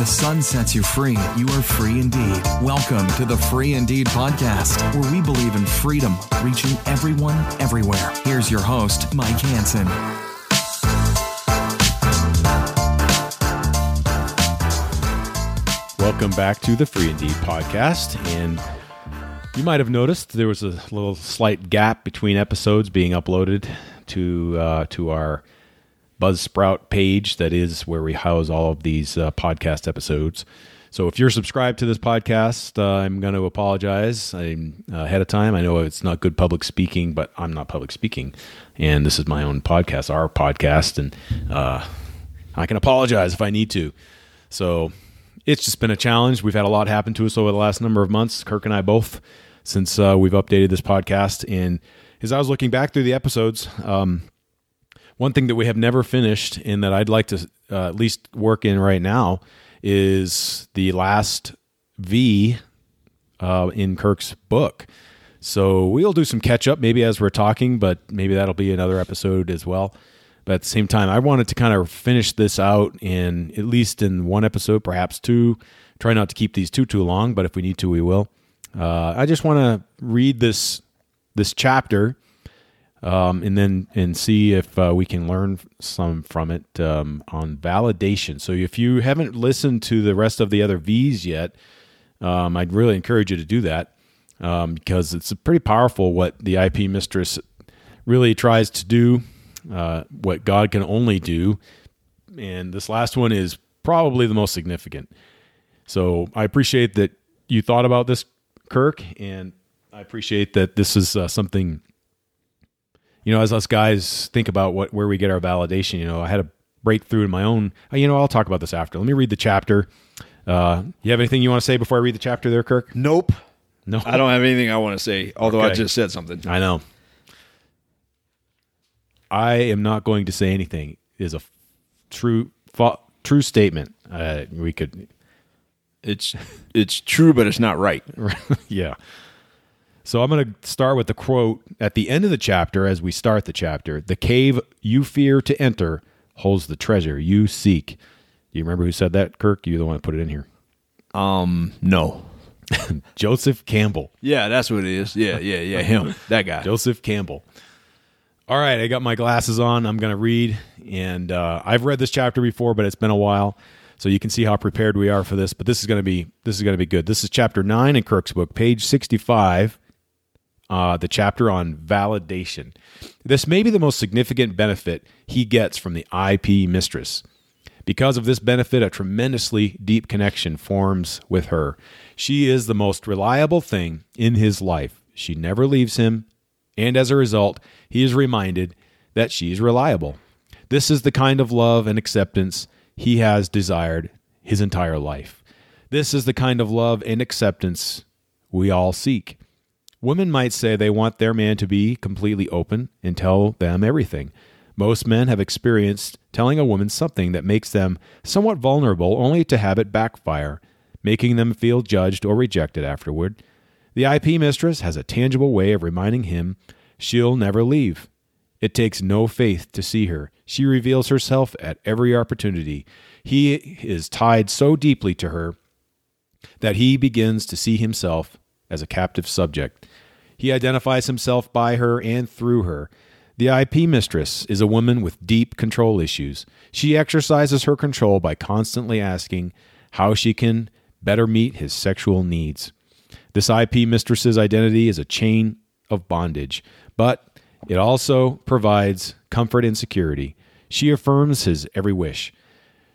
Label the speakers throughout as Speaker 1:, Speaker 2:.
Speaker 1: the sun sets you free, you are free indeed. Welcome to the Free Indeed podcast, where we believe in freedom, reaching everyone, everywhere. Here's your host, Mike Hanson.
Speaker 2: Welcome back to the Free Indeed podcast. And you might have noticed there was a little slight gap between episodes being uploaded to uh, to our Buzzsprout page that is where we house all of these uh, podcast episodes. So if you're subscribed to this podcast, uh, I'm going to apologize I'm, uh, ahead of time. I know it's not good public speaking, but I'm not public speaking, and this is my own podcast, our podcast, and uh, I can apologize if I need to. So it's just been a challenge. We've had a lot happen to us over the last number of months, Kirk and I both, since uh, we've updated this podcast. And as I was looking back through the episodes, um, one thing that we have never finished and that I'd like to uh, at least work in right now is the last V uh, in Kirk's book. So we'll do some catch up maybe as we're talking, but maybe that'll be another episode as well. But at the same time, I wanted to kind of finish this out in at least in one episode, perhaps two. Try not to keep these too too long, but if we need to, we will. Uh, I just want to read this this chapter um, and then and see if uh, we can learn some from it um, on validation. So if you haven't listened to the rest of the other V's yet, um, I'd really encourage you to do that um, because it's pretty powerful what the IP mistress really tries to do, uh, what God can only do, and this last one is probably the most significant. So I appreciate that you thought about this, Kirk, and I appreciate that this is uh, something you know, as us guys think about what where we get our validation, you know, I had a breakthrough in my own. Uh, you know, I'll talk about this after. Let me read the chapter. Uh, you have anything you want to say before I read the chapter, there, Kirk?
Speaker 3: Nope.
Speaker 2: No,
Speaker 3: I don't have anything I want to say, although I just said something.
Speaker 2: I know. I am not going to say anything. It is a f- true, fa- true statement. Uh, we could,
Speaker 3: It's it's true, but it's not right.
Speaker 2: yeah. So I'm going to start with the quote at the end of the chapter as we start the chapter. The cave you fear to enter holds the treasure you seek. Do you remember who said that, Kirk? You're the one that put it in here.
Speaker 3: Um, no.
Speaker 2: Joseph Campbell.
Speaker 3: Yeah, that's what it is. Yeah, yeah, yeah. Him, that guy.
Speaker 2: Joseph Campbell. All right, I got my glasses on. I'm going to read, and uh, I've read this chapter before, but it's been a while, so you can see how prepared we are for this. But this is going to be this is going to be good. This is chapter nine in Kirk's book, page 65, uh, the chapter on validation. This may be the most significant benefit he gets from the IP mistress. Because of this benefit, a tremendously deep connection forms with her. She is the most reliable thing in his life. She never leaves him, and as a result, he is reminded that she is reliable. This is the kind of love and acceptance he has desired his entire life. This is the kind of love and acceptance we all seek. Women might say they want their man to be completely open and tell them everything. Most men have experienced telling a woman something that makes them somewhat vulnerable only to have it backfire, making them feel judged or rejected afterward. The IP mistress has a tangible way of reminding him she'll never leave. It takes no faith to see her. She reveals herself at every opportunity. He is tied so deeply to her that he begins to see himself as a captive subject. He identifies himself by her and through her. The IP mistress is a woman with deep control issues. She exercises her control by constantly asking how she can better meet his sexual needs. This IP mistress's identity is a chain of bondage, but it also provides comfort and security. She affirms his every wish.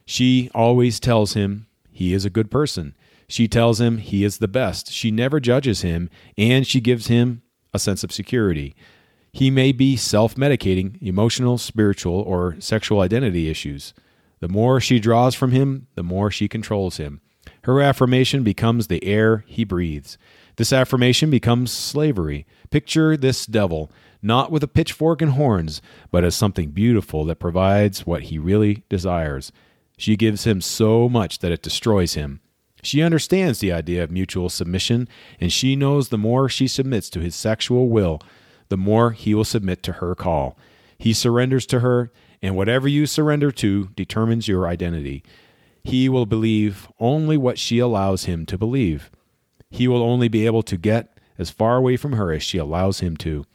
Speaker 2: She always tells him he is a good person. She tells him he is the best. She never judges him, and she gives him a sense of security. He may be self medicating emotional, spiritual, or sexual identity issues. The more she draws from him, the more she controls him. Her affirmation becomes the air he breathes. This affirmation becomes slavery. Picture this devil, not with a pitchfork and horns, but as something beautiful that provides what he really desires. She gives him so much that it destroys him. She understands the idea of mutual submission, and she knows the more she submits to his sexual will, the more he will submit to her call. He surrenders to her, and whatever you surrender to determines your identity. he will believe only what she allows him to believe. He will only be able to get as far away from her as she allows him to.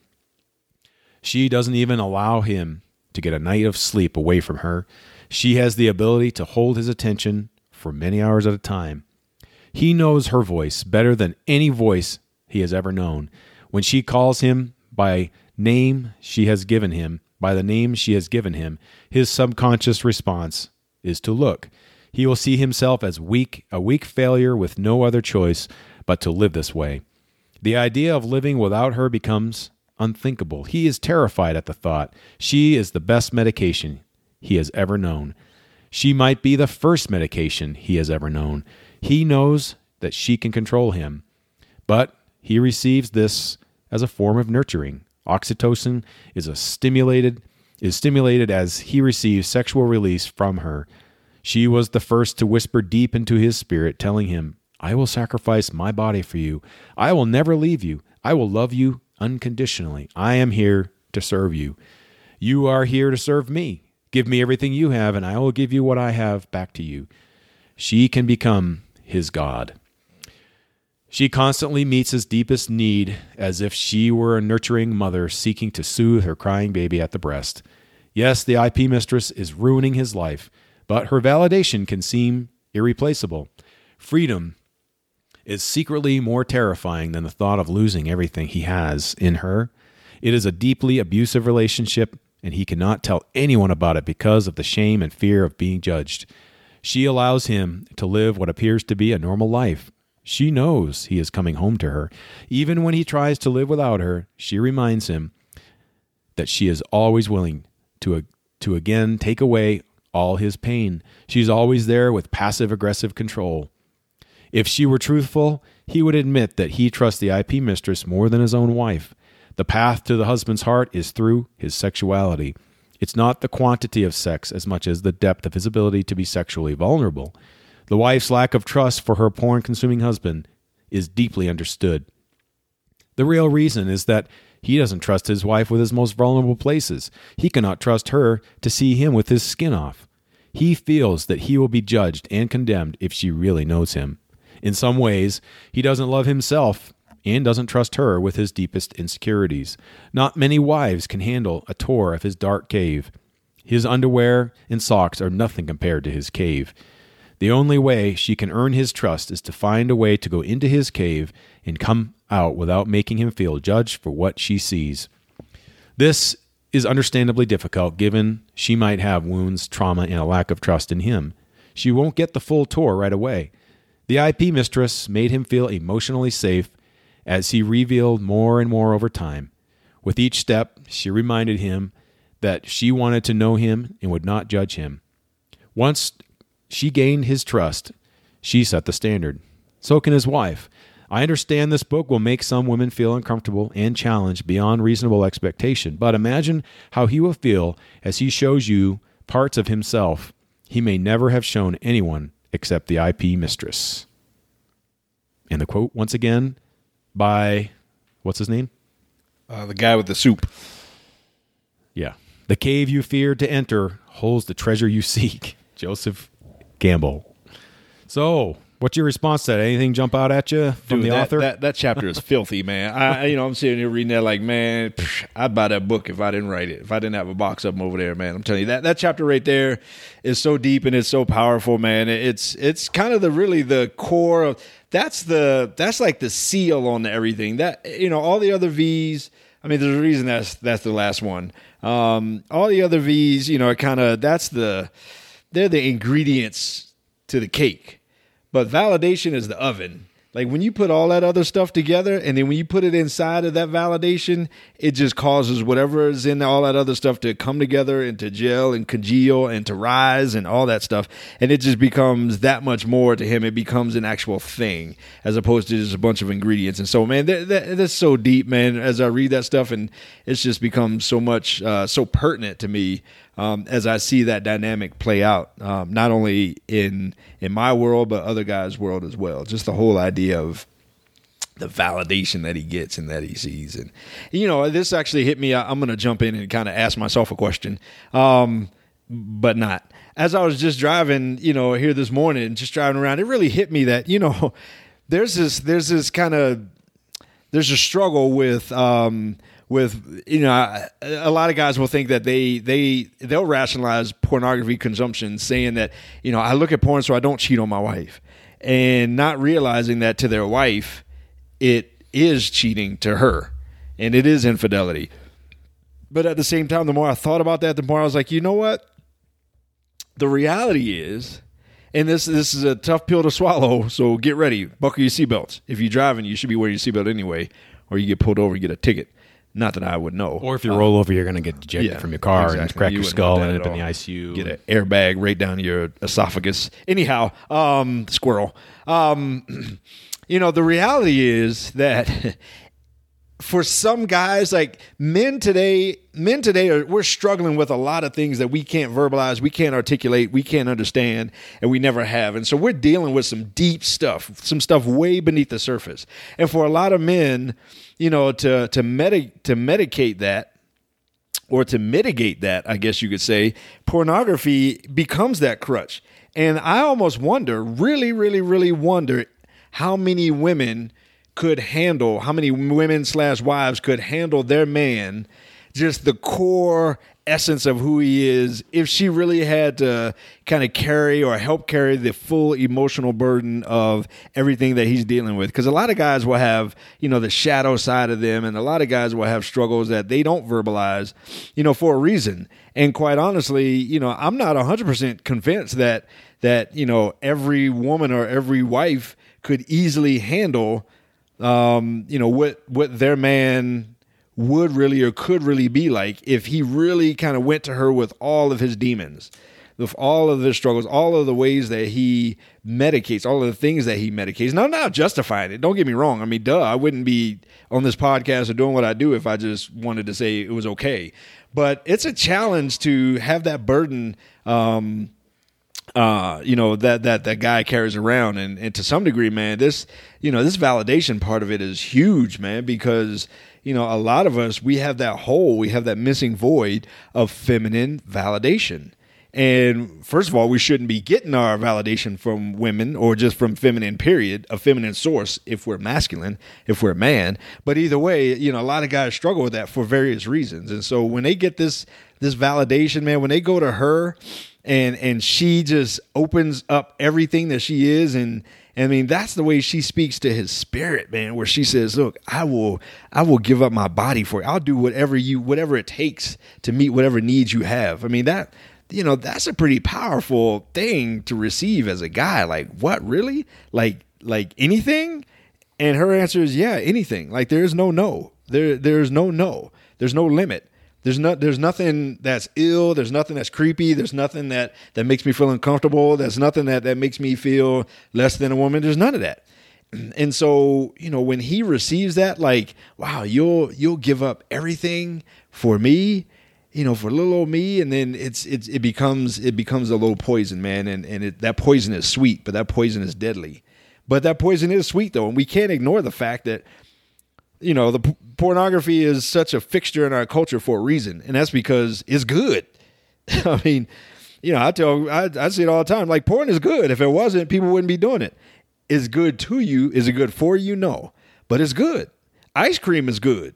Speaker 2: She doesn't even allow him to get a night of sleep away from her. She has the ability to hold his attention for many hours at a time. He knows her voice better than any voice he has ever known. When she calls him by name she has given him, by the name she has given him, his subconscious response is to look. He will see himself as weak, a weak failure with no other choice but to live this way. The idea of living without her becomes unthinkable. He is terrified at the thought. She is the best medication he has ever known. She might be the first medication he has ever known. He knows that she can control him, but he receives this as a form of nurturing. Oxytocin is a stimulated is stimulated as he receives sexual release from her. She was the first to whisper deep into his spirit, telling him, I will sacrifice my body for you. I will never leave you. I will love you unconditionally. I am here to serve you. You are here to serve me. Give me everything you have, and I will give you what I have back to you. She can become his God. She constantly meets his deepest need as if she were a nurturing mother seeking to soothe her crying baby at the breast. Yes, the IP mistress is ruining his life, but her validation can seem irreplaceable. Freedom is secretly more terrifying than the thought of losing everything he has in her. It is a deeply abusive relationship, and he cannot tell anyone about it because of the shame and fear of being judged. She allows him to live what appears to be a normal life, she knows he is coming home to her. Even when he tries to live without her, she reminds him that she is always willing to, to again take away all his pain. She's always there with passive aggressive control. If she were truthful, he would admit that he trusts the IP mistress more than his own wife. The path to the husband's heart is through his sexuality. It's not the quantity of sex as much as the depth of his ability to be sexually vulnerable. The wife's lack of trust for her porn consuming husband is deeply understood. The real reason is that he doesn't trust his wife with his most vulnerable places. He cannot trust her to see him with his skin off. He feels that he will be judged and condemned if she really knows him. In some ways, he doesn't love himself and doesn't trust her with his deepest insecurities. Not many wives can handle a tour of his dark cave. His underwear and socks are nothing compared to his cave. The only way she can earn his trust is to find a way to go into his cave and come out without making him feel judged for what she sees. This is understandably difficult given she might have wounds, trauma, and a lack of trust in him. She won't get the full tour right away. The IP mistress made him feel emotionally safe as he revealed more and more over time. With each step, she reminded him that she wanted to know him and would not judge him. Once she gained his trust. She set the standard. So can his wife. I understand this book will make some women feel uncomfortable and challenged beyond reasonable expectation, but imagine how he will feel as he shows you parts of himself he may never have shown anyone except the IP mistress. And the quote, once again, by what's his name?
Speaker 3: Uh, the guy with the soup.
Speaker 2: Yeah. The cave you feared to enter holds the treasure you seek. Joseph Gamble. So, what's your response to that? Anything jump out at you from
Speaker 3: Dude,
Speaker 2: the
Speaker 3: that,
Speaker 2: author?
Speaker 3: That, that chapter is filthy, man. I, you know, I'm sitting here reading that like, man, psh, I'd buy that book if I didn't write it. If I didn't have a box of them over there, man. I'm telling you that that chapter right there is so deep and it's so powerful, man. It's it's kind of the really the core of that's the that's like the seal on everything. That you know, all the other V's. I mean, there's a reason that's that's the last one. Um, all the other V's, you know, kind of that's the they're the ingredients to the cake. But validation is the oven. Like when you put all that other stuff together and then when you put it inside of that validation, it just causes whatever is in all that other stuff to come together and to gel and congeal and to rise and all that stuff. And it just becomes that much more to him. It becomes an actual thing as opposed to just a bunch of ingredients. And so, man, that, that, that's so deep, man, as I read that stuff. And it's just become so much, uh, so pertinent to me um, as I see that dynamic play out, um, not only in in my world but other guys' world as well. Just the whole idea of the validation that he gets and that he sees, and you know, this actually hit me. I'm going to jump in and kind of ask myself a question. Um, but not. As I was just driving, you know, here this morning, just driving around, it really hit me that you know, there's this there's this kind of there's a struggle with um, with you know a lot of guys will think that they they they'll rationalize pornography consumption saying that you know I look at porn so I don't cheat on my wife. And not realizing that to their wife it is cheating to her and it is infidelity. But at the same time the more I thought about that the more I was like you know what? The reality is and this this is a tough pill to swallow so get ready. Buckle your seatbelts. If you're driving you should be wearing your seatbelt anyway or you get pulled over you get a ticket not that I would know.
Speaker 2: Or if you roll over, you're going to get ejected
Speaker 3: yeah,
Speaker 2: from your car
Speaker 3: exactly.
Speaker 2: and crack
Speaker 3: You
Speaker 2: your skull and end up in the. ICU.
Speaker 3: Get an airbag right down your esophagus. Anyhow, um, squirrel. Um, you know, the reality is that for some guys, like men today, men today are we're struggling with a lot of things that we can't verbalize, we can't articulate, we can't understand, and we never have. And so we're dealing with some deep stuff, some stuff way beneath the surface. And for a lot of men, you know, to to medi- to medicate that or to mitigate that, I guess you could say, pornography becomes that crutch. And I almost wonder, really, really, really wonder how many women could handle, how many women slash wives could handle their man, just the core essence of who he is, if she really had to kind of carry or help carry the full emotional burden of everything that he's dealing with. Because a lot of guys will have, you know, the shadow side of them, and a lot of guys will have struggles that they don't verbalize, you know, for a reason. And quite honestly, you know, I'm not 100% convinced that that you know every woman or every wife could easily handle um, you know what what their man would really or could really be like if he really kind of went to her with all of his demons, with all of his struggles, all of the ways that he medicates, all of the things that he medicates. Now, I'm not justifying it. Don't get me wrong. I mean, duh, I wouldn't be on this podcast or doing what I do if I just wanted to say it was okay. But it's a challenge to have that burden. Um, uh, you know that that that guy carries around, and and to some degree, man, this you know this validation part of it is huge, man, because you know a lot of us we have that hole, we have that missing void of feminine validation. And first of all, we shouldn't be getting our validation from women or just from feminine, period, a feminine source if we're masculine, if we're a man. But either way, you know, a lot of guys struggle with that for various reasons. And so when they get this this validation, man, when they go to her and and she just opens up everything that she is and I mean that's the way she speaks to his spirit, man, where she says, "Look, I will I will give up my body for you. I'll do whatever you whatever it takes to meet whatever needs you have." I mean that you know, that's a pretty powerful thing to receive as a guy. Like, what really? Like like anything? And her answer is yeah, anything. Like there's no no. There there's no no. There's no limit. There's not there's nothing that's ill, there's nothing that's creepy, there's nothing that that makes me feel uncomfortable, there's nothing that that makes me feel less than a woman. There's none of that. And so, you know, when he receives that like, wow, you'll you'll give up everything for me, you know, for little old me, and then it's it's it becomes it becomes a little poison, man, and and it, that poison is sweet, but that poison is deadly. But that poison is sweet though, and we can't ignore the fact that you know, the p- pornography is such a fixture in our culture for a reason, and that's because it's good. I mean, you know, I tell I, I say it all the time. Like porn is good. If it wasn't, people wouldn't be doing it. It's good to you. Is it good for you? No, but it's good. Ice cream is good.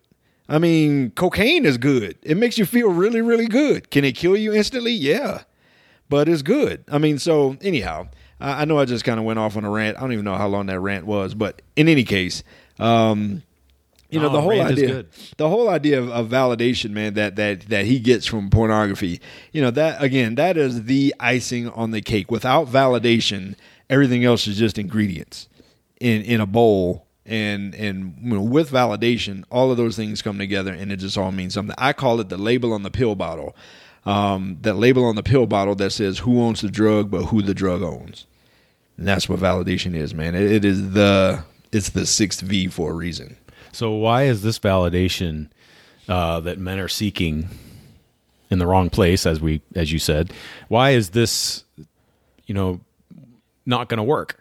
Speaker 3: I mean, cocaine is good. It makes you feel really, really good. Can it kill you instantly? Yeah, but it's good. I mean, so anyhow, I, I know I just kind of went off on a rant. I don't even know how long that rant was, but in any case, um, you know
Speaker 2: No,
Speaker 3: the whole
Speaker 2: rant is
Speaker 3: idea the whole idea of, of validation man that that that he gets from pornography you know that again that is the icing on the cake. Without validation everything else is just ingredients in in a bowl. And and you know, with validation all of those things come together and it just all means something. I call it the label on the pill bottle um, that label on the pill bottle that says who owns the drug but who the drug owns. And that's what validation is man. It, it is the it's the sixth v for a reason
Speaker 2: So why is this validation uh, that men are seeking in the wrong place, as we as you said? Why is this, you know, not going to work?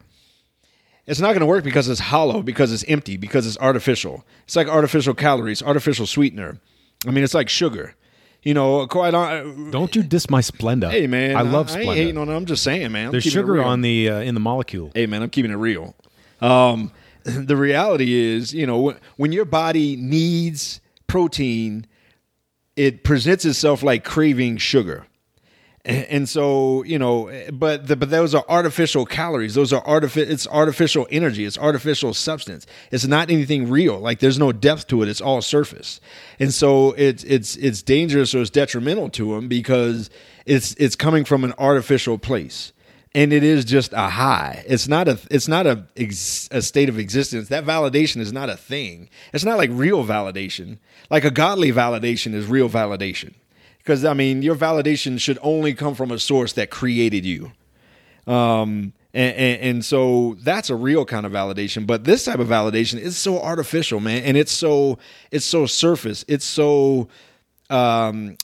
Speaker 3: It's not going to work because it's hollow, because it's empty, because it's artificial. It's like artificial calories, artificial sweetener. I mean, it's like sugar. You know, quite on.
Speaker 2: Don't you diss my Splenda?
Speaker 3: Hey man,
Speaker 2: I love
Speaker 3: I ain't
Speaker 2: Splenda.
Speaker 3: hating on it. I'm just saying, man. I'm
Speaker 2: There's sugar on the uh, in the molecule.
Speaker 3: hey man i'm keeping it real um, the reality is you know when your body needs protein it presents itself like craving sugar. And, so you know but the, but those are artificial calories. Those are artific it's artificial energy. It's artificial substance. It's not anything real. Like there's no depth to it. It's all surface. And so it's it's it's dangerous or it's detrimental to them because it's it's coming from an artificial place and it is just a high. It's not a it's not a ex, a state of existence. That validation is not a thing. It's not like real validation. Like a godly validation is real validation. Because I mean, your validation should only come from a source that created you. Um and, and, and so that's a real kind of validation but this type of validation is so artificial man and it's so it's so surface it's so um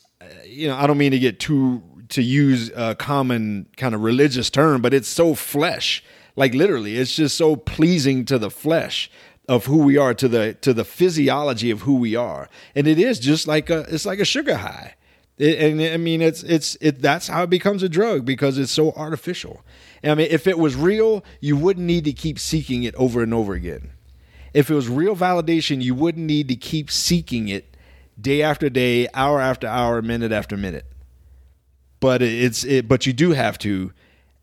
Speaker 3: you know i don't mean to get too to use a common kind of religious term but it's so flesh like literally it's just so pleasing to the flesh of who we are to the to the physiology of who we are and it is just like a it's like a sugar high it, and I mean, it's it's it. That's how it becomes a drug because it's so artificial. I mean, if it was real, you wouldn't need to keep seeking it over and over again. If it was real validation, you wouldn't need to keep seeking it day after day, hour after hour, minute after minute. But it's it. But you do have to,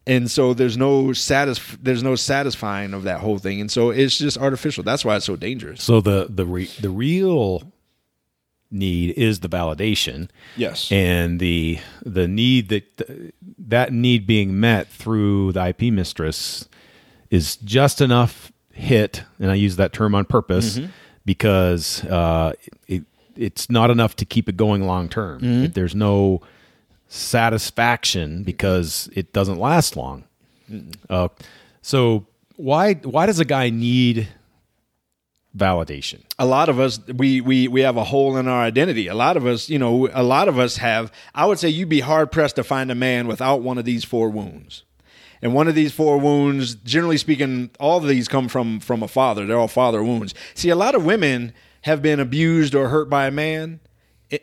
Speaker 3: and so there's no satis there's no satisfying of that whole thing, and so it's just artificial. That's why it's so dangerous.
Speaker 2: So the the re, the real need is the validation.
Speaker 3: Yes.
Speaker 2: and the the need that that need being met through the IP mistress is just enough hit, and I use that term on purpose because uh, it, it's not enough to keep it going long term. If There's no satisfaction because it doesn't last long. Uh, so why why does a guy need validation?
Speaker 3: a lot of us we we we have a hole in our identity. A lot of us, you know, a lot of us have I would say you'd be hard pressed to find a man without one of these four wounds. And one of these four wounds, generally speaking, all of these come from from a father. They're all father wounds. See, a lot of women have been abused or hurt by a man,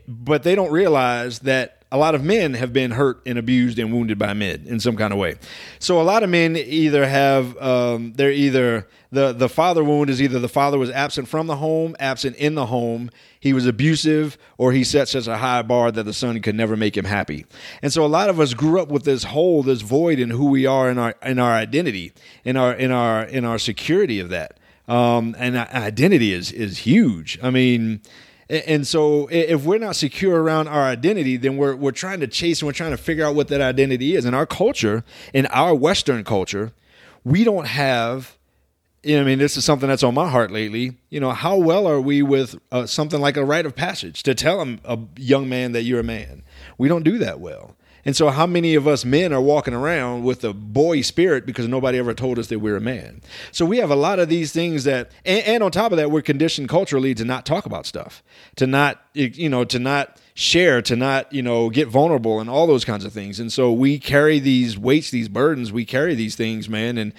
Speaker 3: but they don't realize that a lot of men have been hurt and abused and wounded by men in some kind of way. So a lot of men either have um, they're either the the father wound is either the father was absent from the home, absent in the home, he was abusive, or he set such a high bar that the son could never make him happy. And so a lot of us grew up with this hole, this void in who we are in our in our identity, in our in our in our security of that. Um, and identity is is huge. I mean. And so, if we're not secure around our identity, then we're we're trying to chase and we're trying to figure out what that identity is. In our culture, in our Western culture, we don't have. I mean, this is something that's on my heart lately. You know, how well are we with uh, something like a rite of passage to tell a young man that you're a man? We don't do that well. And so, how many of us men are walking around with a boy spirit because nobody ever told us that we're a man? So, we have a lot of these things that, and, and on top of that, we're conditioned culturally to not talk about stuff, to not, you know, to not share, to not, you know, get vulnerable and all those kinds of things. And so, we carry these weights, these burdens, we carry these things, man. And,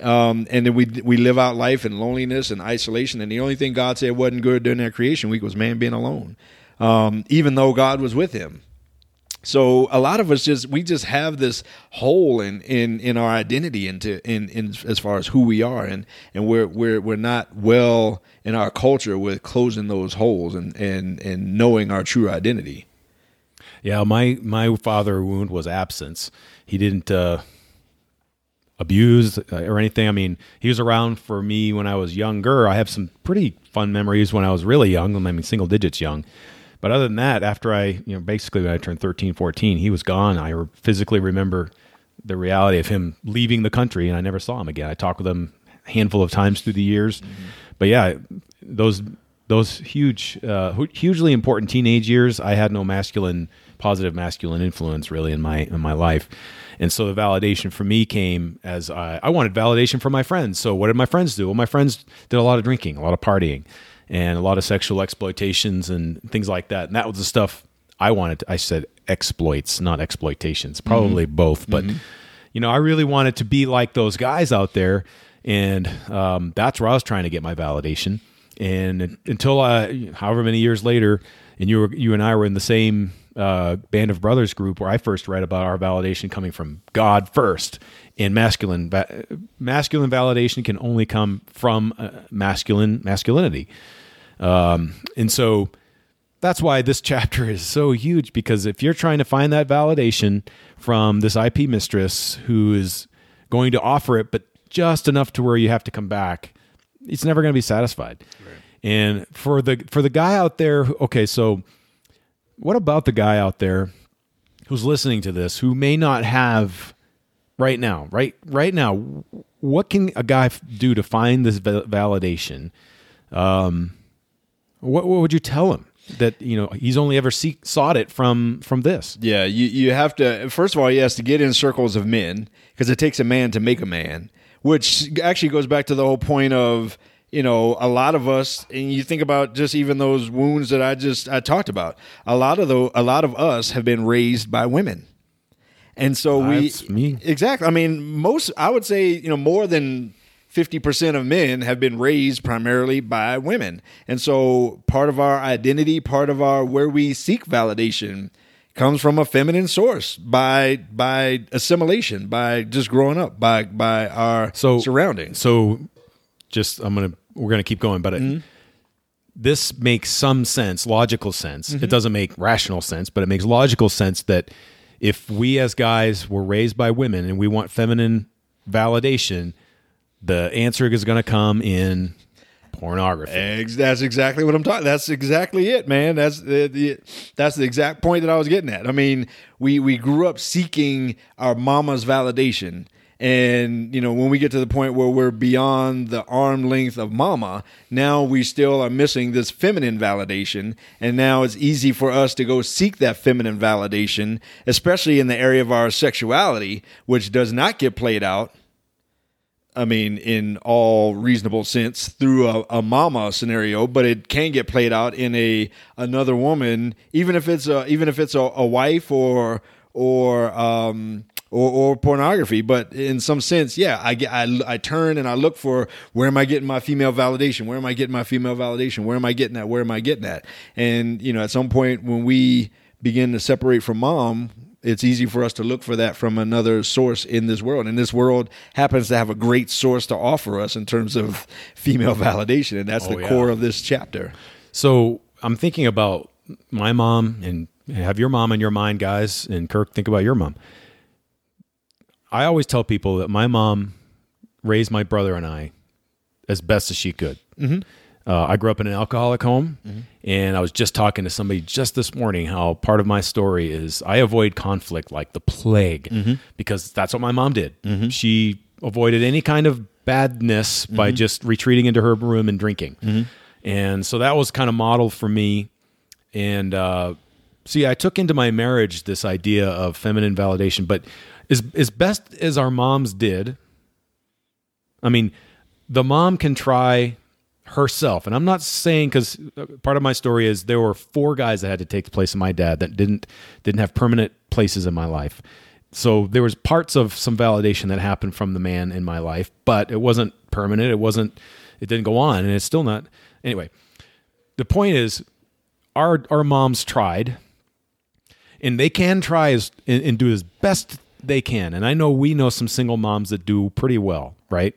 Speaker 3: um, and then we we live out life in loneliness and isolation. And the only thing God said wasn't good during that creation week was man being alone, um, even though God was with him. So a lot of us just we just have this hole in in in our identity into in in as far as who we are and and we're we're we're not well in our culture with closing those holes and and and knowing our true identity.
Speaker 2: Yeah, my my father wound was absence. He didn't uh, abuse uh, or anything. I mean, he was around for me when I was younger. I have some pretty fun memories when I was really young. I mean, single digits young. But other than that, after I, you know, basically when I turned 13, 14, he was gone. I re- physically remember the reality of him leaving the country, and I never saw him again. I talked with him a handful of times through the years, but yeah, those those huge, uh, hugely important teenage years, I had no masculine, positive masculine influence really in my in my life, and so the validation for me came as I, I wanted validation from my friends. So what did my friends do? Well, my friends did a lot of drinking, a lot of partying, and a lot of sexual exploitations and things like that. And that was the stuff I wanted. To, I said exploits, not exploitations, mm-hmm. probably both, but mm-hmm. you know, I really wanted to be like those guys out there, and um, that's where I was trying to get my validation. And until I, however many years later, and you were you and I were in the same uh, Band of Brothers group where I first read about our validation coming from God first, and masculine va- masculine validation can only come from uh, masculine masculinity, um, and so that's why this chapter is so huge because if you're trying to find that validation from this IP mistress who is going to offer it, but just enough to where you have to come back, it's never going to be satisfied. And for the for the guy out there, okay, so what about the guy out there who's listening to this who may not have right now, right right now, what can a guy do to find this validation? Um, what, what would you tell him that you know he's only ever seek, sought it from from this?
Speaker 3: Yeah, you you have to first of all he has to get in circles of men because it takes a man to make a man, which actually goes back to the whole point of you know a lot of us and you think about just even those wounds that I just I talked about. A lot of the a lot of us have been raised by women. And so
Speaker 2: That's
Speaker 3: we
Speaker 2: me.
Speaker 3: exactly. I mean, most I would say you know more than fifty percent of men have been raised primarily by women, and so part of our identity, part of our where we seek validation, comes from a feminine source by by assimilation, by just growing up, by by our
Speaker 2: So
Speaker 3: surroundings.
Speaker 2: So just I'm gonna we're gonna keep going, but it, mm-hmm. this makes some sense, logical sense. It mm-hmm. doesn't make rational sense, but it makes logical sense that if we as guys were raised by women and we want feminine validation, the answer is going to come in pornography.
Speaker 3: Ex- That's exactly what I'm talking. That's exactly it, man. That's the, the that's the exact point that I was getting at. I mean, we we grew up seeking our mama's validation, and you know when we get to the point where we're beyond the arm length of mama, now we still are missing this feminine validation, and now it's easy for us to go seek that feminine validation, especially in the area of our sexuality, which does not get played out I mean, in all reasonable sense, through a, a mama scenario, but it can get played out in a another woman, even if it's a even if it's a, a wife or or um or, or pornography. But in some sense, yeah, I get I, I turn and I look for where am I getting my female validation? Where am I getting my female validation? Where am I getting that? Where am I getting that? And you know, at some point when we begin to separate from mom, it's easy for us to look for that from another source in this world. And this world happens to have a great source to offer us in terms of female validation. And that's
Speaker 2: Oh,
Speaker 3: the
Speaker 2: yeah.
Speaker 3: core of this chapter.
Speaker 2: So I'm thinking about my mom and have your mom in your mind, guys. And Kirk, think about your mom. I always tell people that my mom raised my brother and I as best as she could. Mm-hmm. Uh, I grew up in an alcoholic home, and I was just talking to somebody just this morning how part of my story is I avoid conflict like the plague because that's what my mom did. She avoided any kind of badness by just retreating into her room and drinking. And so that was kind of modeled for me. And uh, see, I took into my marriage this idea of feminine validation, but as as best as our moms did, I mean, the mom can try herself, and I'm not saying because uh, part of my story is there were four guys that had to take the place of my dad that didn't didn't have permanent places in my life. So there was parts of some validation that happened from the man in my life, but it wasn't permanent. It wasn't. It didn't go on, and it's still not. Anyway, the point is, our our moms tried, and they can try as and, and do as best they can. And I know we know some single moms that do pretty well, right?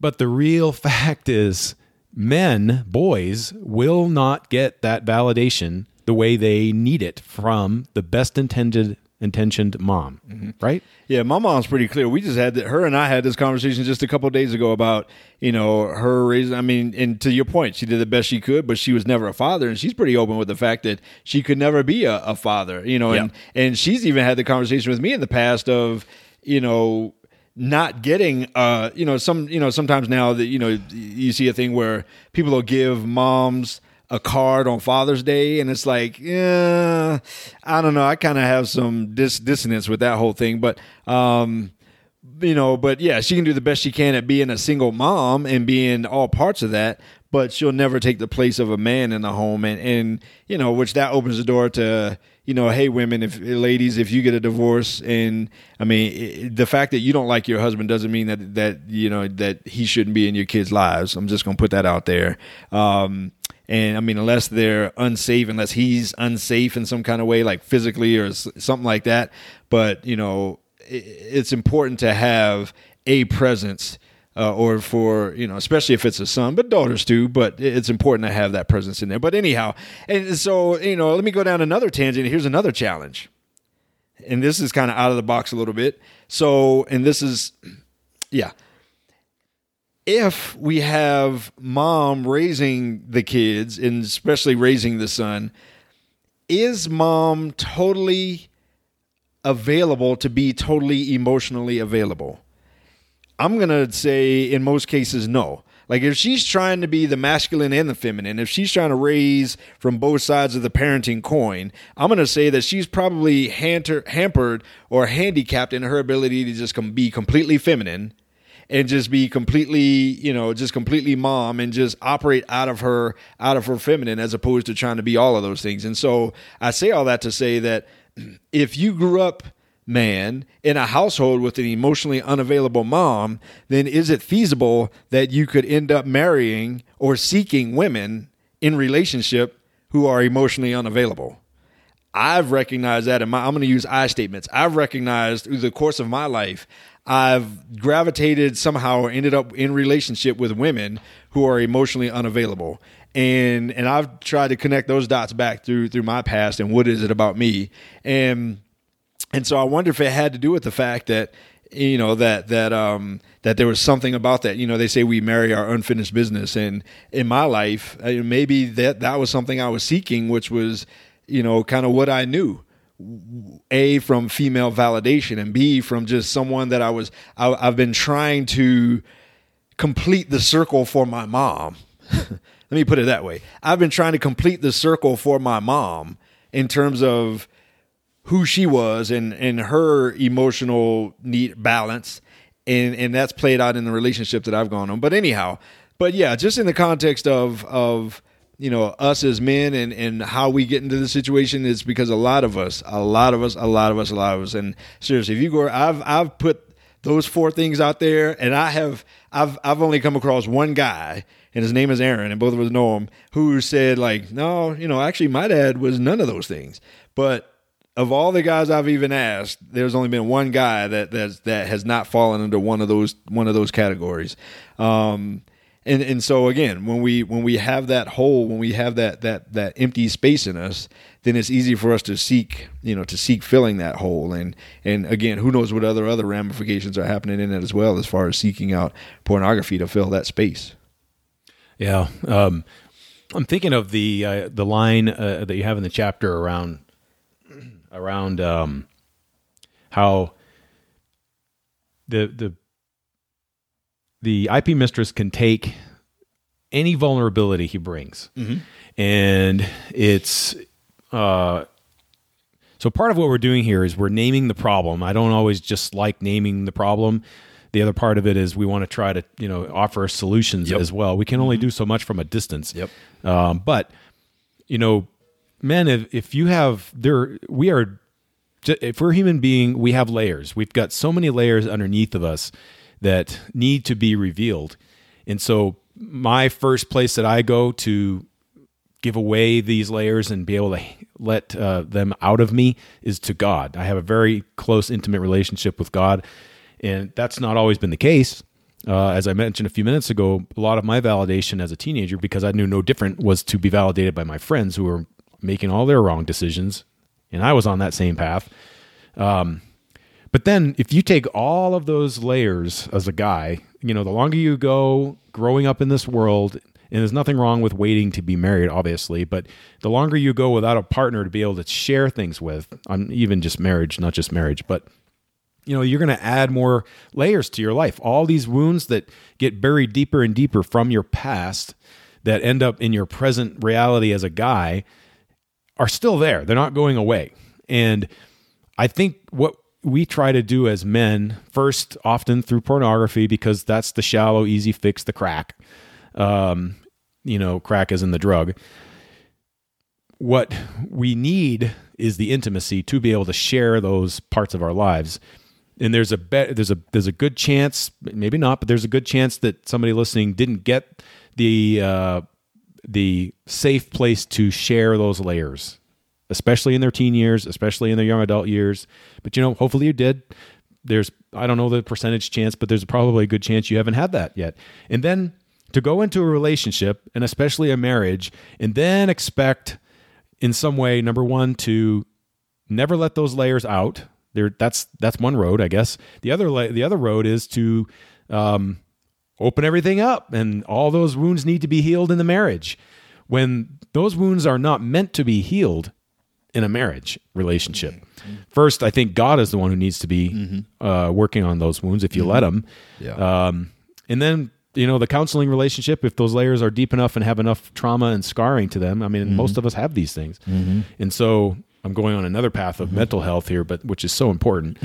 Speaker 2: But the real fact is, men, boys, will not get that validation the way they need it from the best intended intentioned mom, right?
Speaker 3: Yeah, my mom's pretty clear. We just had that. Her and I had this conversation just a couple of days ago about you know her raising. I mean, and to your point, she did the best she could, but she was never a father, and she's pretty open with the fact that she could never be a, a father. You know, and and she's even had the conversation with me in the past of you know not getting uh you know some you know sometimes now that you know you see a thing where people will give moms a card on Father's Day, and it's like, yeah, I don't know. I kind of have some dis- dissonance with that whole thing, but um, you know, but yeah, she can do the best she can at being a single mom and being all parts of that, but she'll never take the place of a man in the home, and and you know, which that opens the door to you know, hey, women, if ladies, if you get a divorce, and I mean, it, the fact that you don't like your husband doesn't mean that that you know that he shouldn't be in your kids' lives. I'm just gonna put that out there. Um, and I mean, unless they're unsafe, unless he's unsafe in some kind of way, like physically or something like that. But you know, it, it's important to have a presence uh, or for you know, especially if it's a son, but daughters too. But it's important to have that presence in there. But anyhow, and so you know, let me go down another tangent. Here's another challenge, and this is kind of out of the box a little bit. So, and this is, yeah. If we have mom raising the kids and especially raising the son, is mom totally available to be totally emotionally available? I'm going to say in most cases, no. Like if she's trying to be the masculine and the feminine, if she's trying to raise from both sides of the parenting coin, I'm to say that she's probably hampered or handicapped in her ability to just be completely feminine and just be completely, you know, just completely mom and just operate out of her out of her feminine as opposed to trying to be all of those things. And so I say all that to say that if you grew up man in a household with an emotionally unavailable mom, then is it feasible that you could end up marrying or seeking women in relationship who are emotionally unavailable? I've recognized that, and I'm going to use I statements. I've recognized through the course of my life, I've gravitated somehow or ended up in relationship with women who are emotionally unavailable, and and I've tried to connect those dots back through through my past and what is it about me, and and so I wonder if it had to do with the fact that you know that that um that there was something about that. You know they say we marry our unfinished business. And in my life uh, maybe that that was something i was seeking which was you know kind of what i knew. A from female validation and b from just someone that i was I, i've been trying to complete the circle for my mom. Let me put it that way. I've been trying to complete the circle for my mom in terms of who she was and and her emotional need balance. And and that's played out in the relationship that I've gone on. But anyhow, but yeah, just in the context of of you know us as men and and how we get into the situation is because a lot of us, a lot of us, a lot of us, a lot of us, and seriously, if you go, I've I've put those four things out there, and I have I've I've only come across one guy, and his name is Aaron, and both of us know him, who said like, no, you know, actually my dad was none of those things, but of all the guys I've even asked, there's only been one guy that that that has not fallen under one of those one of those categories. Um, and and so again, when we when we have that hole, when we have that that that empty space in us, then it's easy for us to seek, you know, to seek filling that hole. And and again, who knows what other other ramifications are happening in it as well, as far as seeking out pornography to fill that space.
Speaker 2: Yeah, um, I'm thinking of the uh, the line uh, that you have in the chapter around around um, how the the the IP mistress can take any vulnerability he brings, mm-hmm. and it's uh, so part of what we're doing here is we're naming the problem. I don't always just like naming the problem. The other part of it is we want to try to you know offer solutions yep. as well. We can only mm-hmm. do so much from a distance.
Speaker 3: Yep.
Speaker 2: Um, but you know men, if, if you have there, we are if we're human being, we have layers. We've got so many layers underneath of us that need to be revealed. And so, my first place that I go to give away these layers and be able to let uh, them out of me is to God. I have a very close, intimate relationship with God, and that's not always been the case. Uh, as I mentioned a few minutes ago, a lot of my validation as a teenager, because I knew no different, was to be validated by my friends who were making all their wrong decisions, and I was on that same path. Um, but then if you take all of those layers as a guy, you know, the longer you go growing up in this world, and there's nothing wrong with waiting to be married, obviously, but the longer you go without a partner to be able to share things with, on even just marriage, not just marriage, but you know, you're going to add more layers to your life. All these wounds that get buried deeper and deeper from your past that end up in your present reality as a guy are still there. They're not going away. And I think what we try to do as men, first, often through pornography, because that's the shallow, easy fix, the crack. Um, you know, crack is in the drug. what we need is the intimacy to be able to share those parts of our lives. And there's a be- there's a there's a good chance, maybe not, but there's a good chance that somebody listening didn't get the uh, the safe place to share those layers, especially in their teen years, especially in their young adult years. But you know, hopefully you did. There's I don't know the percentage chance, but there's probably a good chance you haven't had that yet. And then to go into a relationship and especially a marriage and then expect in some way number 1 to never let those layers out. There that's that's one road, I guess. The other the other road is to um, open everything up and all those wounds need to be healed in the marriage. When those wounds are not meant to be healed in a marriage relationship. First i think god is the one who needs to be mm-hmm. uh, working on those wounds if you let mm-hmm. him.
Speaker 3: Yeah.
Speaker 2: um, and then you know the counseling relationship if those layers are deep enough and have enough trauma and scarring to them i mean mm-hmm. most of us have these things. And so i'm going on another path of mental health here but which is so important.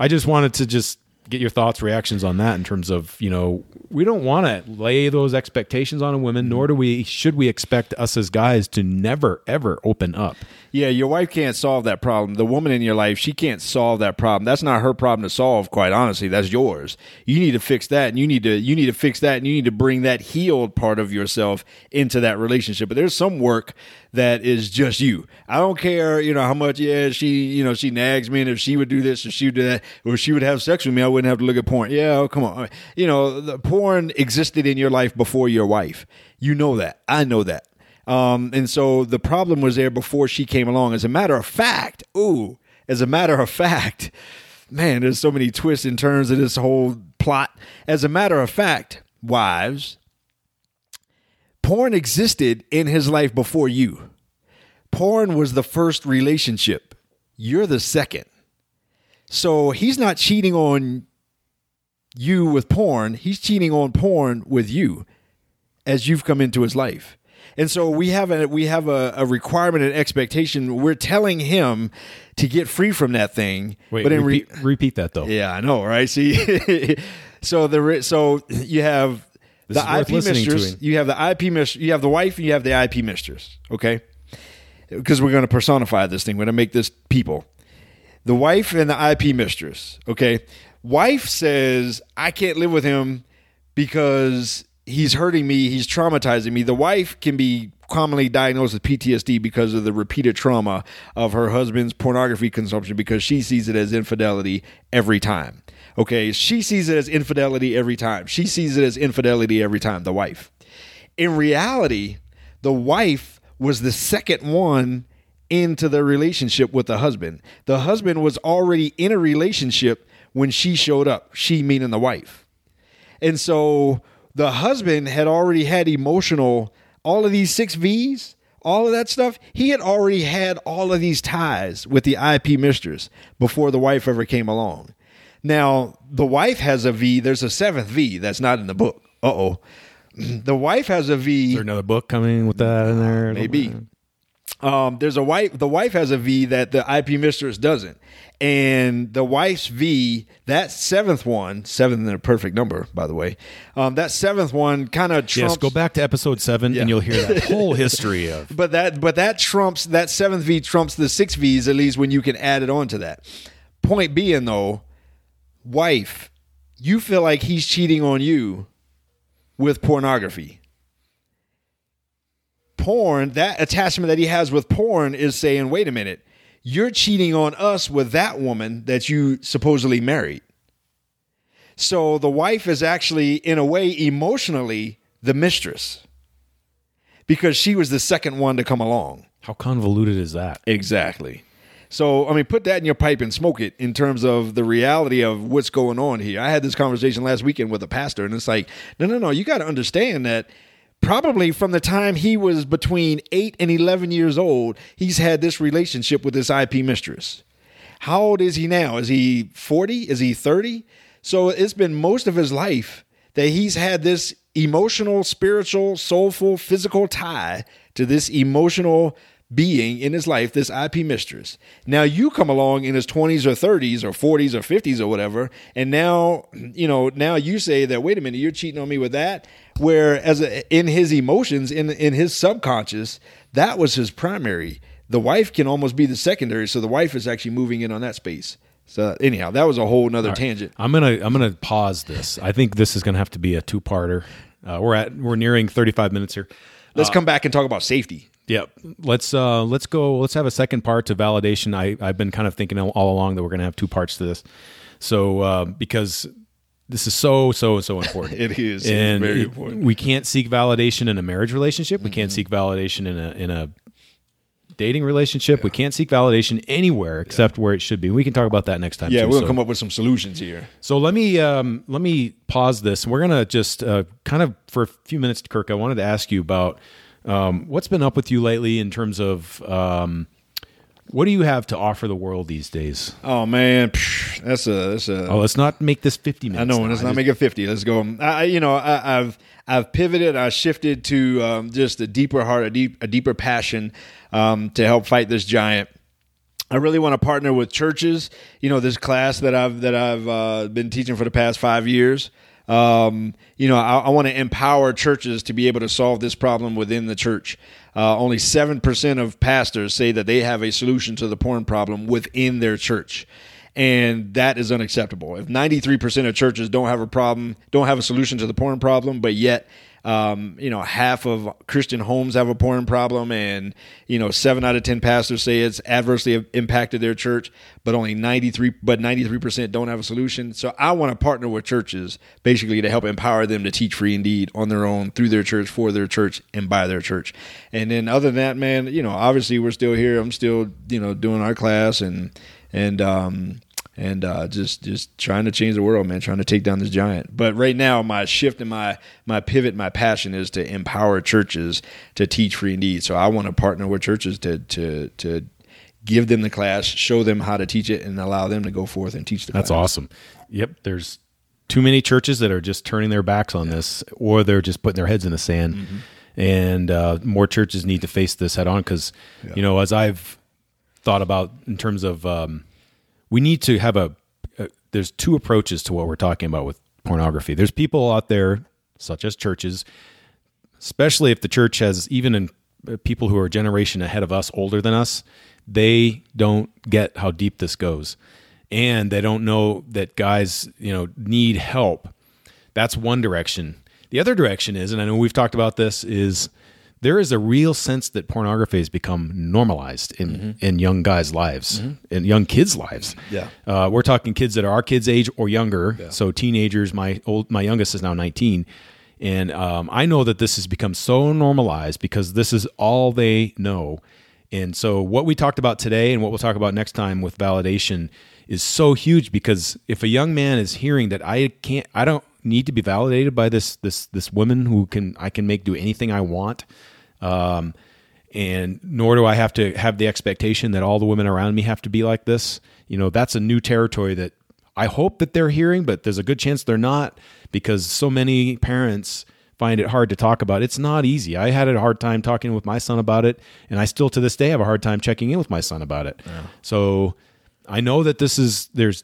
Speaker 2: I just wanted to just get your thoughts reactions on that in terms of you know we don't want to lay those expectations on a woman nor do we should we expect us as guys to never ever open up
Speaker 3: Yeah, your wife can't solve that problem. The woman in your life, she can't solve that problem. That's not her problem to solve, quite honestly. That's yours. You need to fix that and you need to you need to fix that and you need to bring that healed part of yourself into that relationship. But there's some work that is just you. I don't care, you know, how much yeah, she, you know, she nags me and if she would do this or she would do that or she would have sex with me, I wouldn't have to look at porn. Yeah, oh, come on. You know, the porn existed in your life before your wife. You know that. I know that. Um, and so the problem was there before she came along. As a matter of fact, ooh, as a matter of fact, man, there's so many twists and turns of this whole plot. As a matter of fact, wives, porn existed in his life before you. Porn was the first relationship. You're the second. So he's not cheating on you with porn, he's cheating on porn with you as you've come into his life. And so we have a we have a, a requirement and expectation. We're telling him to get free from that thing.
Speaker 2: wait
Speaker 3: but in re-
Speaker 2: repeat, repeat that though
Speaker 3: yeah, I know, right? See, so the so you have
Speaker 2: This
Speaker 3: the IP mistress, you have the IP mistress, you have the wife, and you have the IP mistress. Okay, because we're going to personify this thing. We're going to make this people. The wife and the IP mistress. Okay, wife says I can't live with him because he's hurting me, he's traumatizing me. The wife can be commonly diagnosed with PTSD because of the repeated trauma of her husband's pornography consumption because she sees it as infidelity every time. Okay, she sees it as infidelity every time. She sees it as infidelity every time, the wife. In reality, the wife was the second one into the relationship with the husband. The husband was already in a relationship when she showed up, she meaning the wife. And so the husband had already had emotional, all of these six V's, all of that stuff. He had already had all of these ties with the IP mistress before the wife ever came along. Now, the wife has a V. There's a seventh V that's not in the book. Uh oh. The wife has a V.
Speaker 2: is there another book coming with that in there
Speaker 3: Maybe. Um, there's a wife. The wife has a V that the IP mistress doesn't, and the wife's V, that seventh one, seventh in a perfect number, by the way. Um, that seventh one kind of trumps.
Speaker 2: Yes, go back to episode seven
Speaker 3: Yeah.
Speaker 2: and you'll hear that whole history of.
Speaker 3: But that, but that trumps that seventh V trumps the six V's at least when you can add it on to that. Point being though, wife, you feel like he's cheating on you with pornography. Porn, that attachment that he has with porn is saying, wait a minute, you're cheating on us with that woman that you supposedly married. So the wife is actually, in a way, emotionally the mistress because she was the second one to come along.
Speaker 2: How convoluted is that?
Speaker 3: Exactly. So, I mean, put that in your pipe and smoke it in terms of the reality of what's going on here. I had this conversation last weekend with a pastor, and it's like, no, no, no, you got to understand that probably from the time he was between 8 and 11 years old, he's had this relationship with this IP mistress. How old is he now? Is he 40? Is he 30? So it's been most of his life that he's had this emotional, spiritual, soulful, physical tie to this emotional being in his life, this IP mistress. Now you come along in his 20s or 30s or 40s or 50s or whatever, and now, you know, now you say that, wait a minute, you're cheating on me with that. Where as a, in his emotions, in in his subconscious, that was his primary. The wife can almost be the secondary, so the wife is actually moving in on that space. So anyhow, that was a whole nother tangent.
Speaker 2: I'm gonna I'm gonna pause this. I think this is gonna have to be a two parter. Uh, we're at we're nearing 35 minutes here.
Speaker 3: Let's come back and talk about safety.
Speaker 2: Yep. Let's uh let's go let's have a second part to validation. I I've been kind of thinking all along that we're going to have two parts to this. So uh, because this is so so so important.
Speaker 3: It is.
Speaker 2: And
Speaker 3: very
Speaker 2: it-
Speaker 3: important.
Speaker 2: we can't seek validation in a marriage relationship. We can't seek validation in a in a dating relationship. We can't seek validation anywhere except where it should be. We can talk about that next time.
Speaker 3: Yeah,
Speaker 2: too.
Speaker 3: we'll
Speaker 2: So-
Speaker 3: come up with some solutions here.
Speaker 2: so let me um, let me pause this. We're gonna just uh, kind of for a few minutes, Kirk. I wanted to ask you about um, what's been up with you lately in terms of um, what do you have to offer the world these days?
Speaker 3: Oh man, psh, that's a that's a.
Speaker 2: Oh, let's not make this fifty minutes.
Speaker 3: I know,
Speaker 2: now.
Speaker 3: let's
Speaker 2: I
Speaker 3: not
Speaker 2: just-
Speaker 3: make it fifty. Let's go. I, I- you know, I, I've I've pivoted. I shifted to um, just a deeper heart, a deep a deeper passion um, to help fight this giant. I really want to partner with churches. You know, this class that I've that I've uh, been teaching for the past five years. Um, you know, I, I want to empower churches to be able to solve this problem within the church. Uh, only seven percent of pastors say that they have a solution to the porn problem within their church and that is unacceptable. If 93% of churches don't have a problem, don't have a solution to the porn problem, but yet, um, you know, half of Christian homes have a porn problem, and you know, seven out of ten pastors say it's adversely impacted their church, but only 93, but 93% don't have a solution. So I want to partner with churches basically to help empower them to teach free indeed on their own through their church, for their church, and by their church. And then other than that, man, you know, obviously we're still here. I'm still, you know, doing our class and and um and uh, just just trying to change the world, man. Trying to take down this giant. But right now, my shift and my my pivot, my passion is to empower churches to teach free indeed. So I want to partner with churches to to to give them the class, show them how to teach it, and allow them to go forth and teach the
Speaker 2: That's
Speaker 3: class.
Speaker 2: awesome. Yep. There's too many churches that are just turning their backs on this, or they're just putting their heads in the sand.
Speaker 3: Mm-hmm.
Speaker 2: And uh, more churches need to face this head on because, you know, as I've thought about in terms of, um, we need to have a, a. There's two approaches to what we're talking about with pornography. There's people out there, such as churches, especially if the church has even in uh, people who are a generation ahead of us, older than us, they don't get how deep this goes, and they don't know that guys, you know, need help. That's one direction. The other direction is, and I know we've talked about this, is there is a real sense that pornography has become normalized in in young guys' lives, in young kids' lives.
Speaker 3: Yeah.
Speaker 2: Uh, we're talking kids that are our kids' age or younger. So teenagers. My old, my youngest is now 19, and um, I know that this has become so normalized because this is all they know. And so what we talked about today and what we'll talk about next time with validation is so huge because if a young man is hearing that I can't, I don't need to be validated by this this this woman who can I can make do anything I want. Um, and nor do I have to have the expectation that all the women around me have to be like this. You know, that's a new territory that I hope that they're hearing, but there's a good chance they're not because so many parents find it hard to talk about. It's not easy. I had a hard time talking with my son about it, and I still to this day have a hard time checking in with my son about it. So I know that this is there's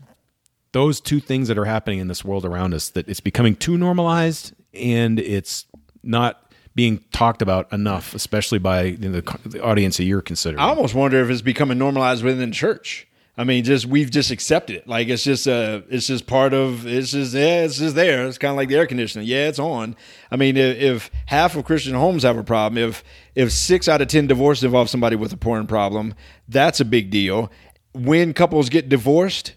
Speaker 2: those two things that are happening in this world around us that it's becoming too normalized and it's not being talked about enough, especially by you know, the, the audience that you're considering.
Speaker 3: I almost wonder if it's becoming normalized within the church. I mean, just we've just accepted it. Like it's just uh it's just part of it's just yeah, it's just there. It's kind of like the air conditioning. Yeah, it's on. I mean, if, if half of Christian homes have a problem, if if six out of ten divorces involve somebody with a porn problem, that's a big deal. When couples get divorced,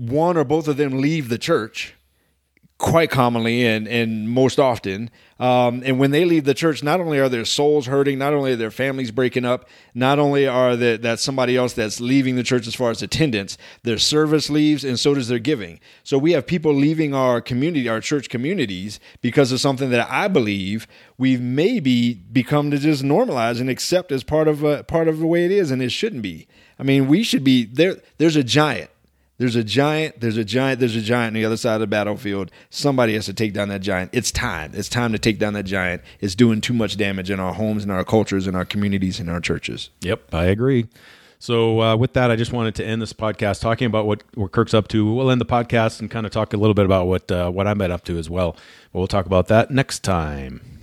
Speaker 3: one or both of them leave the church quite commonly and, and most often. Um, and when they leave the church, not only are their souls hurting, not only are their families breaking up, not only are the, that somebody else that's leaving the church as far as attendance, their service leaves, and so does their giving. So we have people leaving our community, our church communities, because of something that I believe we've maybe become to just normalize and accept as part of a, part of the way it is, and it shouldn't be. I mean, we should be there. There's a giant There's a giant, there's a giant, there's a giant on the other side of the battlefield. Somebody has to take down that giant. It's time. It's time to take down that giant. It's doing too much damage in our homes, in our cultures, in our communities, in our churches.
Speaker 2: Yep, I agree. So uh, with that, I just wanted to end this podcast talking about what, what Kirk's up to. We'll end the podcast and kind of talk a little bit about what uh, what I'm up to as well. But we'll talk about that next time.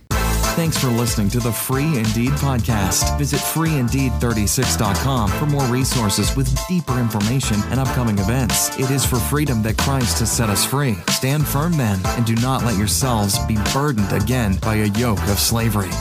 Speaker 1: Thanks for listening to the Free Indeed podcast. Visit freeindeed36.com for more resources with deeper information and upcoming events. It is for freedom that Christ has set us free. Stand firm then, and do not let yourselves be burdened again by a yoke of slavery.